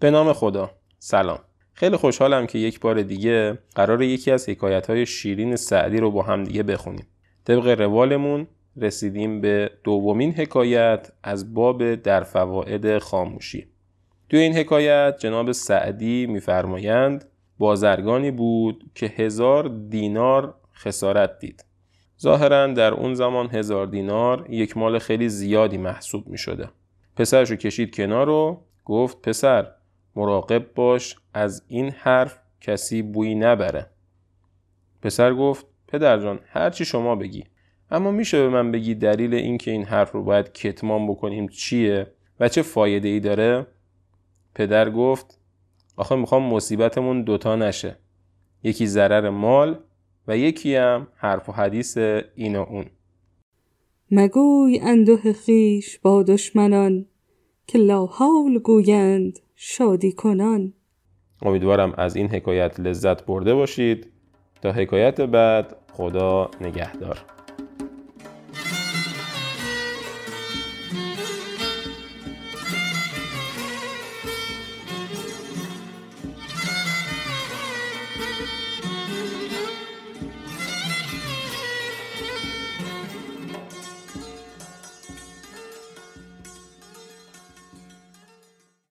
به نام خدا. سلام. خیلی خوشحالم که یک بار دیگه قرار یکی از حکایت های شیرین سعدی رو با هم دیگه بخونیم. طبق روالمون رسیدیم به دومین حکایت از باب در فواید خاموشی. توی این حکایت جناب سعدی میفرمایند بازرگانی بود که هزار دینار خسارت دید. ظاهرا در اون زمان هزار دینار یک مال خیلی زیادی محسوب می شده پسرش رو کشید کنار و گفت پسر مراقب باش از این حرف کسی بویی نبره. پسر گفت پدر جان هرچی شما بگی. اما میشه به من بگی دلیل اینکه این حرف رو باید کتمان بکنیم چیه و چه فایده ای داره؟ پدر گفت آخه می‌خوام مصیبتمون دوتا نشه. یکی ضرر مال و یکی هم حرف و حدیث این و اون. مگوی اندوه خیش با دشمنان که لاحول گویند. شادی کنان. امیدوارم از این حکایت لذت برده باشید. تا حکایت بعد خدا نگهدار.